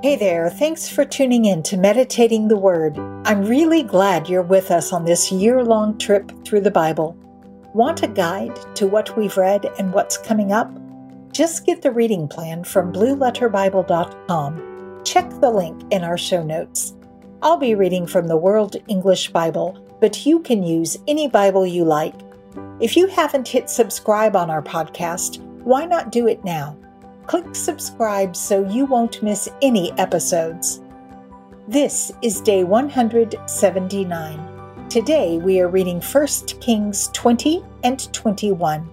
Hey there, thanks for tuning in to Meditating the Word. I'm really glad you're with us on this year long trip through the Bible. Want a guide to what we've read and what's coming up? Just get the reading plan from blueletterbible.com. Check the link in our show notes. I'll be reading from the World English Bible, but you can use any Bible you like. If you haven't hit subscribe on our podcast, why not do it now? Click subscribe so you won't miss any episodes. This is day 179. Today we are reading 1 Kings 20 and 21.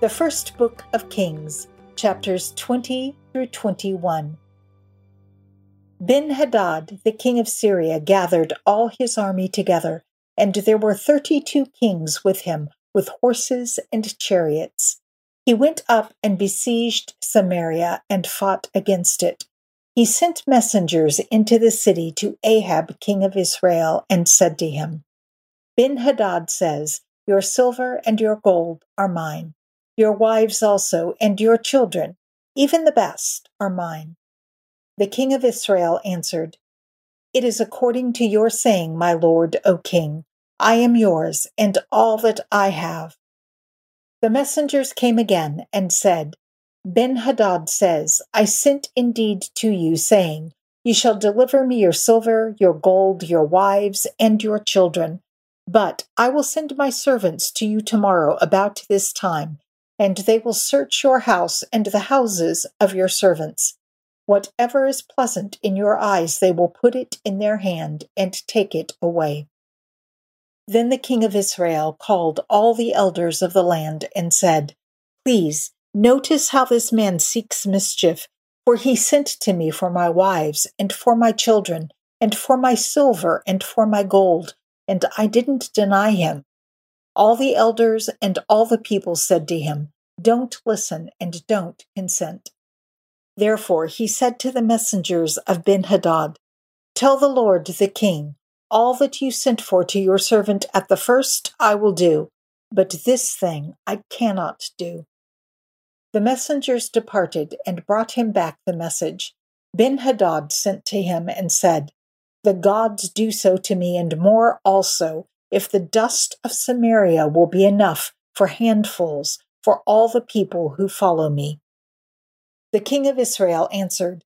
The first book of Kings, chapters 20 through 21. Ben Hadad, the king of Syria, gathered all his army together, and there were thirty two kings with him, with horses and chariots. He went up and besieged Samaria and fought against it. He sent messengers into the city to Ahab, king of Israel, and said to him, Ben Hadad says, Your silver and your gold are mine. Your wives also and your children, even the best, are mine. The king of Israel answered, It is according to your saying, my lord, O king. I am yours, and all that I have. The messengers came again and said, Ben Hadad says, I sent indeed to you, saying, You shall deliver me your silver, your gold, your wives, and your children. But I will send my servants to you tomorrow about this time, and they will search your house and the houses of your servants. Whatever is pleasant in your eyes, they will put it in their hand and take it away. Then the king of Israel called all the elders of the land and said, Please, notice how this man seeks mischief, for he sent to me for my wives, and for my children, and for my silver, and for my gold, and I didn't deny him. All the elders and all the people said to him, Don't listen and don't consent. Therefore he said to the messengers of Benhadad, Tell the Lord the king, all that you sent for to your servant at the first I will do, but this thing I cannot do. The messengers departed and brought him back the message. Ben Hadad sent to him and said, The gods do so to me and more also, if the dust of Samaria will be enough for handfuls for all the people who follow me. The king of Israel answered,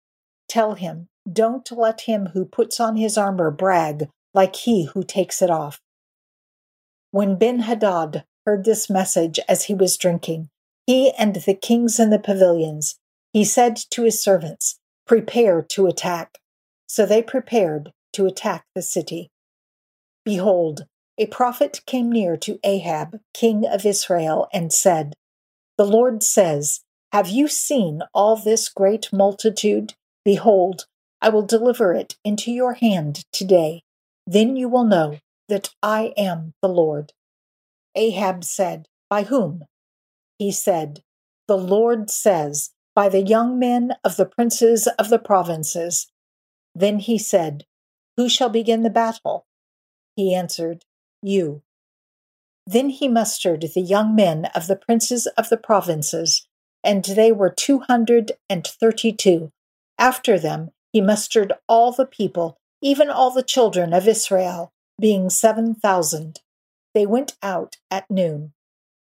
Tell him, don't let him who puts on his armor brag like he who takes it off. When Ben Hadad heard this message as he was drinking, he and the kings in the pavilions, he said to his servants, Prepare to attack. So they prepared to attack the city. Behold, a prophet came near to Ahab, king of Israel, and said, The Lord says, Have you seen all this great multitude? Behold, I will deliver it into your hand today. Then you will know that I am the Lord. Ahab said, By whom? He said, The Lord says, By the young men of the princes of the provinces. Then he said, Who shall begin the battle? He answered, You. Then he mustered the young men of the princes of the provinces, and they were two hundred and thirty two. After them he mustered all the people even all the children of Israel, being seven thousand. They went out at noon.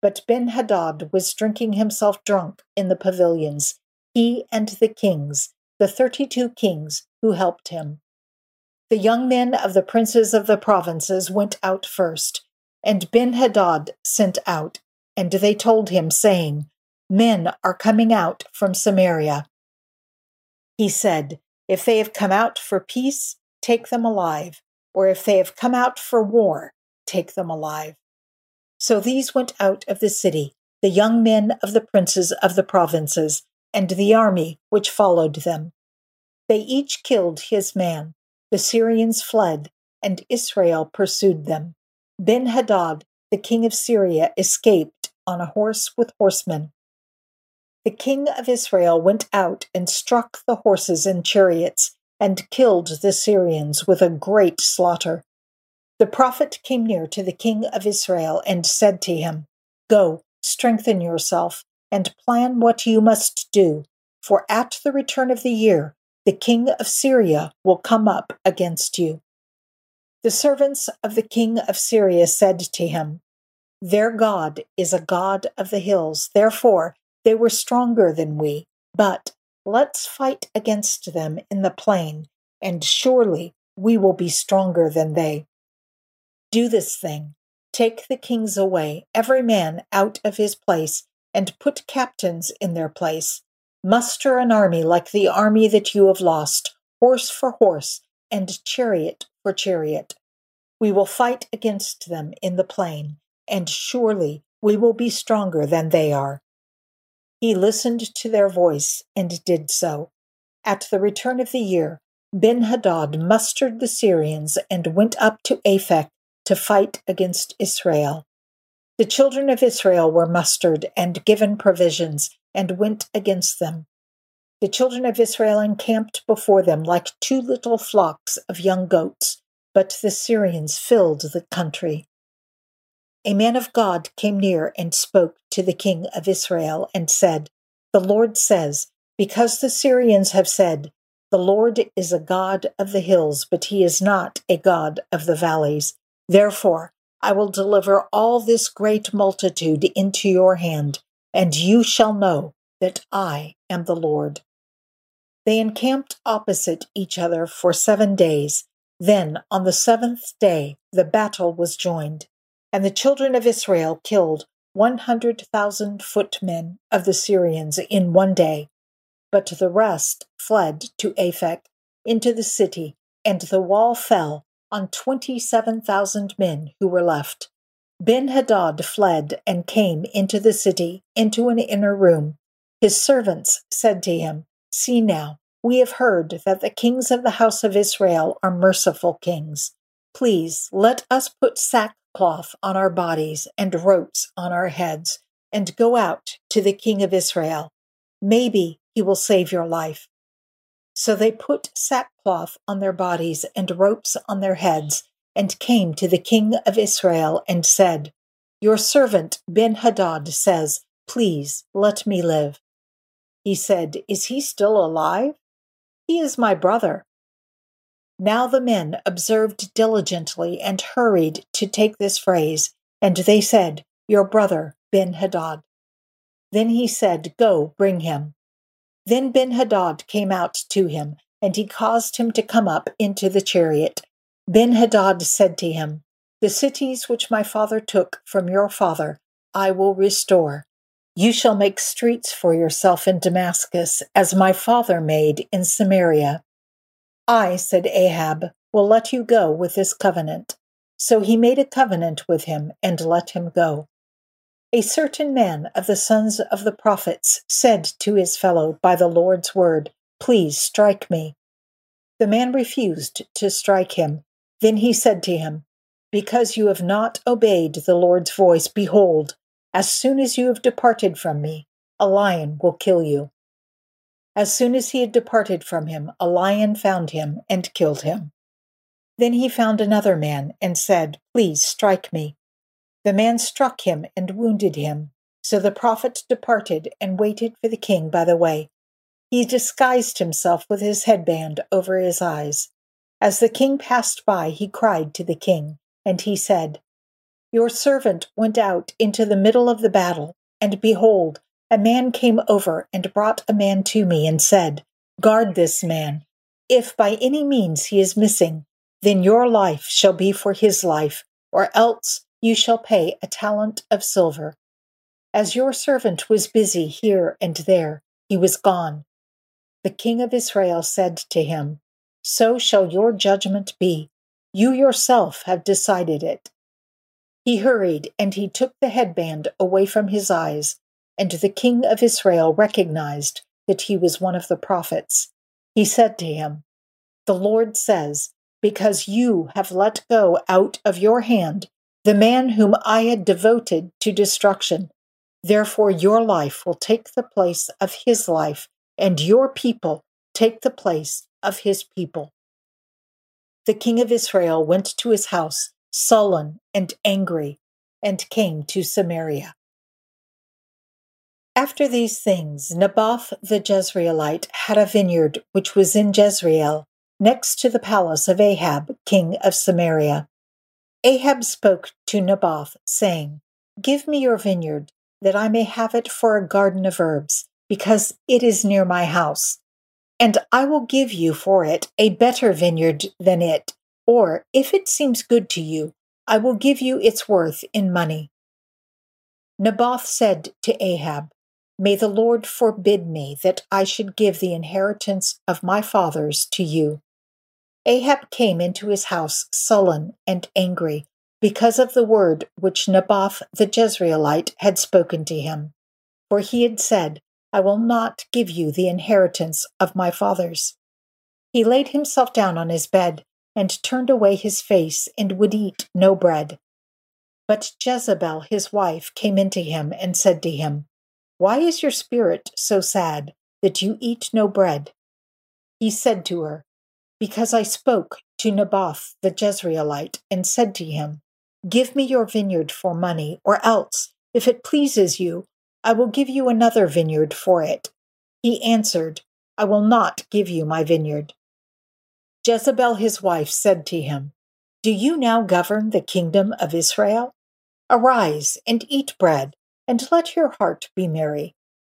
But Ben Hadad was drinking himself drunk in the pavilions, he and the kings, the thirty two kings who helped him. The young men of the princes of the provinces went out first, and Ben Hadad sent out, and they told him, saying, Men are coming out from Samaria. He said, If they have come out for peace, take them alive, or if they have come out for war, take them alive. So these went out of the city, the young men of the princes of the provinces, and the army which followed them. They each killed his man. The Syrians fled, and Israel pursued them. Ben Hadad, the king of Syria, escaped on a horse with horsemen. The king of Israel went out and struck the horses and chariots and killed the Syrians with a great slaughter. The prophet came near to the king of Israel and said to him, Go, strengthen yourself, and plan what you must do, for at the return of the year the king of Syria will come up against you. The servants of the king of Syria said to him, Their God is a God of the hills, therefore they were stronger than we. But let's fight against them in the plain, and surely we will be stronger than they. Do this thing take the kings away, every man out of his place, and put captains in their place. Muster an army like the army that you have lost, horse for horse, and chariot for chariot. We will fight against them in the plain, and surely we will be stronger than they are. He listened to their voice and did so. At the return of the year, Ben Hadad mustered the Syrians and went up to Aphek to fight against Israel. The children of Israel were mustered and given provisions and went against them. The children of Israel encamped before them like two little flocks of young goats, but the Syrians filled the country. A man of God came near and spoke to the king of Israel and said, The Lord says, Because the Syrians have said, The Lord is a God of the hills, but he is not a God of the valleys. Therefore, I will deliver all this great multitude into your hand, and you shall know that I am the Lord. They encamped opposite each other for seven days. Then, on the seventh day, the battle was joined, and the children of Israel killed 100,000 footmen of the Syrians in one day. But the rest fled to Aphek, into the city, and the wall fell on 27,000 men who were left. Ben Hadad fled and came into the city, into an inner room. His servants said to him, See now, we have heard that the kings of the house of Israel are merciful kings. Please let us put sackcloth on our bodies and ropes on our heads and go out to the king of Israel. Maybe he will save your life. So they put sackcloth on their bodies and ropes on their heads and came to the king of Israel and said, Your servant Ben Hadad says, Please let me live. He said, Is he still alive? He is my brother. Now the men observed diligently and hurried to take this phrase, and they said, Your brother Ben Hadad. Then he said, Go, bring him. Then Ben Hadad came out to him, and he caused him to come up into the chariot. Ben Hadad said to him, The cities which my father took from your father I will restore. You shall make streets for yourself in Damascus, as my father made in Samaria. I, said Ahab, will let you go with this covenant. So he made a covenant with him and let him go. A certain man of the sons of the prophets said to his fellow by the Lord's word, Please strike me. The man refused to strike him. Then he said to him, Because you have not obeyed the Lord's voice, behold, as soon as you have departed from me, a lion will kill you. As soon as he had departed from him, a lion found him and killed him. Then he found another man and said, Please strike me. The man struck him and wounded him. So the prophet departed and waited for the king by the way. He disguised himself with his headband over his eyes. As the king passed by, he cried to the king, and he said, Your servant went out into the middle of the battle, and behold, a man came over and brought a man to me and said, Guard this man. If by any means he is missing, then your life shall be for his life, or else you shall pay a talent of silver. As your servant was busy here and there, he was gone. The king of Israel said to him, So shall your judgment be. You yourself have decided it. He hurried, and he took the headband away from his eyes, and the king of Israel recognized that he was one of the prophets. He said to him, The Lord says, Because you have let go out of your hand the man whom I had devoted to destruction. Therefore, your life will take the place of his life, and your people take the place of his people. The king of Israel went to his house, sullen and angry, and came to Samaria. After these things, Naboth the Jezreelite had a vineyard which was in Jezreel, next to the palace of Ahab, king of Samaria. Ahab spoke to Naboth, saying, Give me your vineyard, that I may have it for a garden of herbs, because it is near my house. And I will give you for it a better vineyard than it, or, if it seems good to you, I will give you its worth in money. Naboth said to Ahab, May the Lord forbid me that I should give the inheritance of my fathers to you. Ahab came into his house sullen and angry because of the word which Naboth the Jezreelite had spoken to him. For he had said, I will not give you the inheritance of my fathers. He laid himself down on his bed and turned away his face and would eat no bread. But Jezebel, his wife, came into him and said to him, Why is your spirit so sad that you eat no bread? He said to her, Because I spoke to Naboth the Jezreelite and said to him, Give me your vineyard for money, or else, if it pleases you, I will give you another vineyard for it. He answered, I will not give you my vineyard. Jezebel his wife said to him, Do you now govern the kingdom of Israel? Arise and eat bread, and let your heart be merry.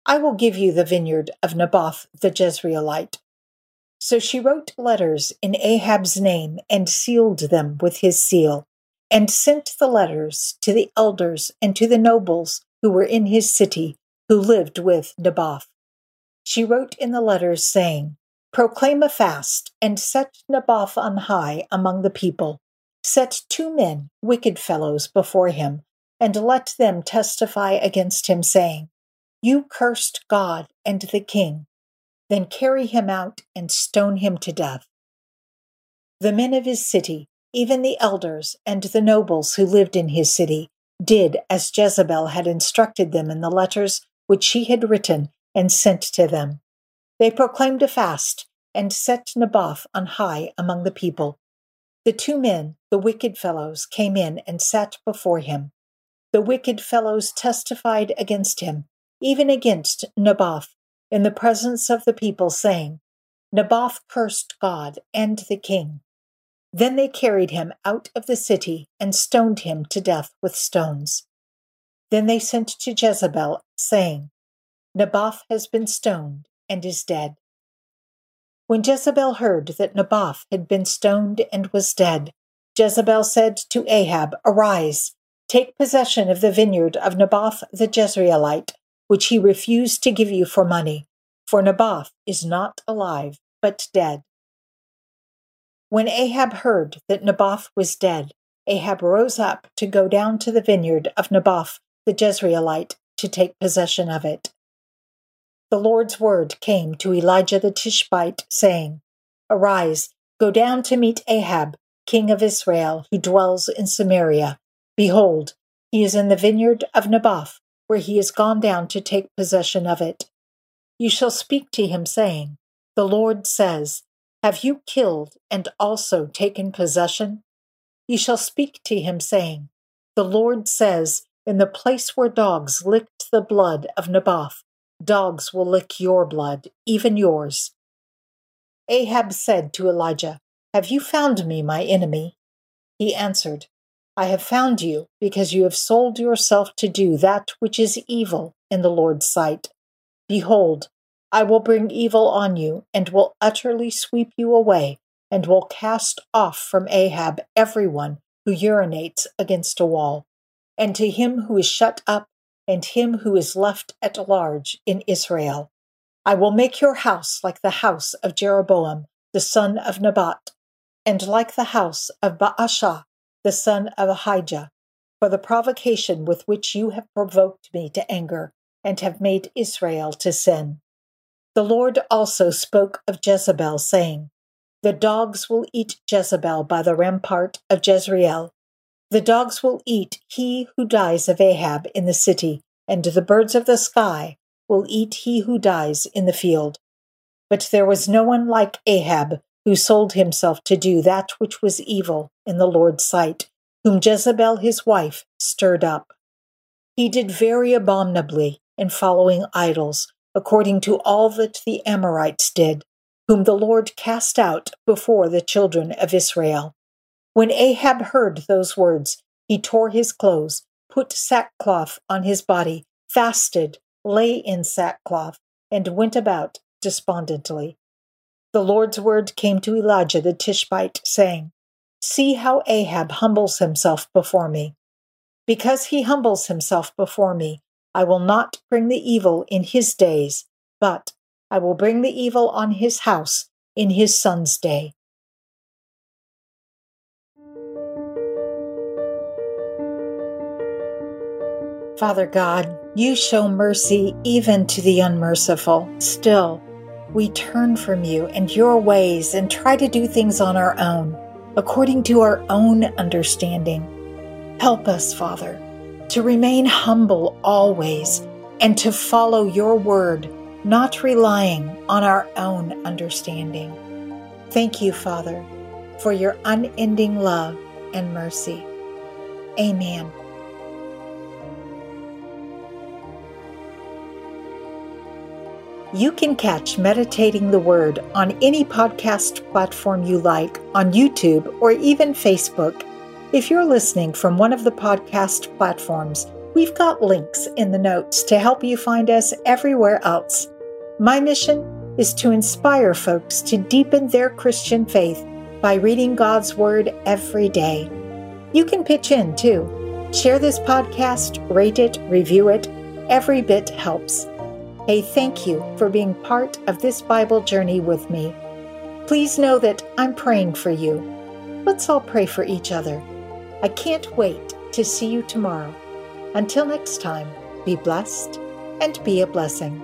I will give you the vineyard of Naboth the Jezreelite. So she wrote letters in Ahab's name and sealed them with his seal, and sent the letters to the elders and to the nobles who were in his city, who lived with Naboth. She wrote in the letters, saying, Proclaim a fast, and set Naboth on high among the people. Set two men, wicked fellows, before him, and let them testify against him, saying, You cursed God and the king. Then carry him out and stone him to death. The men of his city, even the elders and the nobles who lived in his city, did as Jezebel had instructed them in the letters which she had written and sent to them. They proclaimed a fast and set Naboth on high among the people. The two men, the wicked fellows, came in and sat before him. The wicked fellows testified against him, even against Naboth, in the presence of the people, saying, Naboth cursed God and the king. Then they carried him out of the city and stoned him to death with stones. Then they sent to Jezebel, saying, Naboth has been stoned and is dead. When Jezebel heard that Naboth had been stoned and was dead, Jezebel said to Ahab, Arise, take possession of the vineyard of Naboth the Jezreelite, which he refused to give you for money, for Naboth is not alive, but dead. When Ahab heard that Naboth was dead, Ahab rose up to go down to the vineyard of Naboth the Jezreelite to take possession of it the Lord's word came to Elijah the Tishbite, saying, Arise, go down to meet Ahab, king of Israel, who dwells in Samaria. Behold, he is in the vineyard of Naboth, where he is gone down to take possession of it. You shall speak to him, saying, The Lord says, Have you killed and also taken possession? You shall speak to him, saying, The Lord says, In the place where dogs licked the blood of Naboth, Dogs will lick your blood, even yours. Ahab said to Elijah, Have you found me, my enemy? He answered, I have found you because you have sold yourself to do that which is evil in the Lord's sight. Behold, I will bring evil on you and will utterly sweep you away and will cast off from Ahab everyone who urinates against a wall. And to him who is shut up and him who is left at large in Israel. I will make your house like the house of Jeroboam, the son of Nebat, and like the house of Baasha, the son of Ahijah, for the provocation with which you have provoked me to anger and have made Israel to sin. The Lord also spoke of Jezebel, saying, The dogs will eat Jezebel by the rampart of Jezreel, the dogs will eat he who dies of Ahab in the city, and the birds of the sky will eat he who dies in the field. But there was no one like Ahab who sold himself to do that which was evil in the Lord's sight, whom Jezebel his wife stirred up. He did very abominably in following idols, according to all that the Amorites did, whom the Lord cast out before the children of Israel. When Ahab heard those words, he tore his clothes, put sackcloth on his body, fasted, lay in sackcloth, and went about despondently. The Lord's word came to Elijah the Tishbite, saying, See how Ahab humbles himself before me. Because he humbles himself before me, I will not bring the evil in his days, but I will bring the evil on his house in his son's day. Father God, you show mercy even to the unmerciful. Still, we turn from you and your ways and try to do things on our own, according to our own understanding. Help us, Father, to remain humble always and to follow your word, not relying on our own understanding. Thank you, Father, for your unending love and mercy. Amen. You can catch Meditating the Word on any podcast platform you like, on YouTube, or even Facebook. If you're listening from one of the podcast platforms, we've got links in the notes to help you find us everywhere else. My mission is to inspire folks to deepen their Christian faith by reading God's Word every day. You can pitch in too. Share this podcast, rate it, review it. Every bit helps. Hey, thank you for being part of this Bible journey with me. Please know that I'm praying for you. Let's all pray for each other. I can't wait to see you tomorrow. Until next time, be blessed and be a blessing.